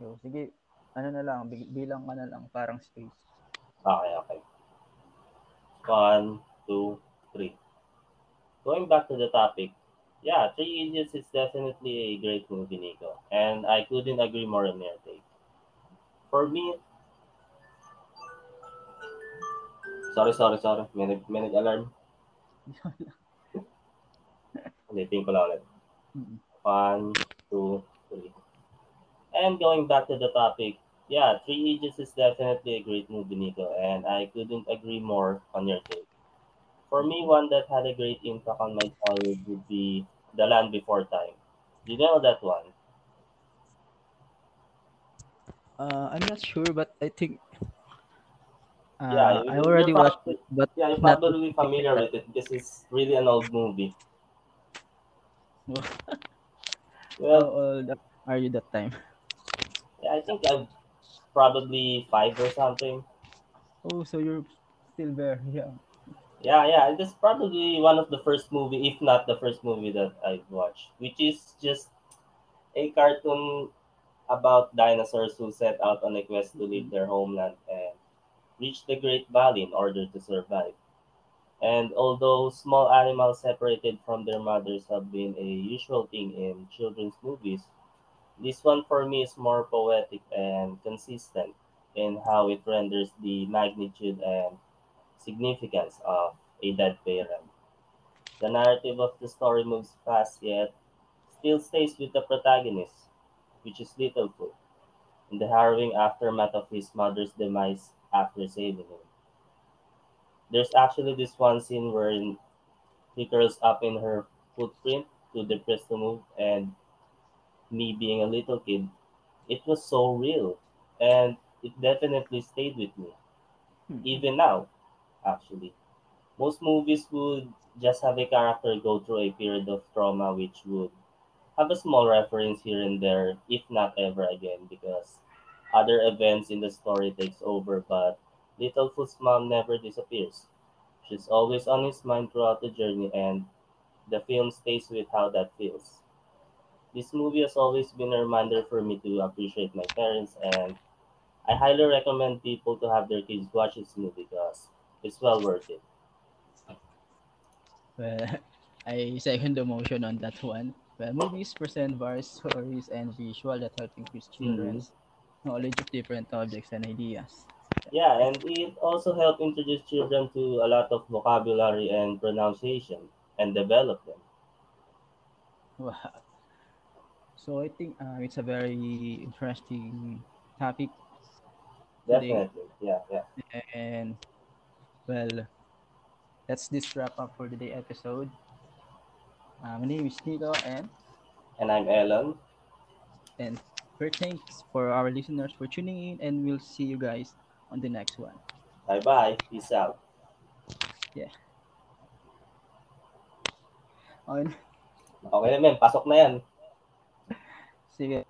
Yo, sige, ano na lang, bilang ka na lang, parang space. Okay, okay. One, two, three. Going back to the topic, yeah, Three Idiots is definitely a great movie, Nico, and I couldn't agree more on your take. For me, sorry, sorry, sorry, may, nag- may nag-alarm. Ulitin ko lang ulit. One, two, three. And going back to the topic, yeah, Three Idiots is definitely a great movie, Nico, and I couldn't agree more on your take. For me, one that had a great impact on my childhood would be The Land Before Time. Do you know that one? Uh, I'm not sure, but I think uh, yeah, I already watched it, but yeah, you're not probably familiar with it This is really an old movie. How Well, old are you that time? Yeah, I think I'm probably five or something. Oh, so you're still there, yeah. Yeah, yeah, it's probably one of the first movie, if not the first movie that I've watched, which is just a cartoon about dinosaurs who set out on a quest to leave their homeland and reach the Great Valley in order to survive. And although small animals separated from their mothers have been a usual thing in children's movies, this one for me is more poetic and consistent in how it renders the magnitude and significance of a dead parent. The narrative of the story moves fast yet still stays with the protagonist, which is Littlefoot, in the harrowing aftermath of his mother's demise after saving him. There's actually this one scene where he curls up in her footprint too depressed to move, and me being a little kid, it was so real, and it definitely stayed with me, Hmm. even now, actually. Most movies would just have a character go through a period of trauma which would have a small reference here and there, if not ever again, because other events in the story takes over, but Littlefoot's mom never disappears. She's always on his mind throughout the journey, and the film stays with how that feels. This movie has always been a reminder for me to appreciate my parents, and I highly recommend people to have their kids watch this movie because it's well worth it. Well, I second the motion on that one. Well, movies present various stories and visual that help increase mm-hmm. children's knowledge of different objects and ideas. Yeah, and it also helps introduce children to a lot of vocabulary and pronunciation and develop them. Wow. So I think uh, it's a very interesting topic today, Definitely. Yeah, yeah. and well, that's this wrap up for today episode. Uh, my name is Nico, and And I'm Ellen. and first thanks for our listeners for tuning in, and we'll see you guys on the next one. Bye bye. Peace out. Yeah. On. Okay na men, pasok na yan. Sige.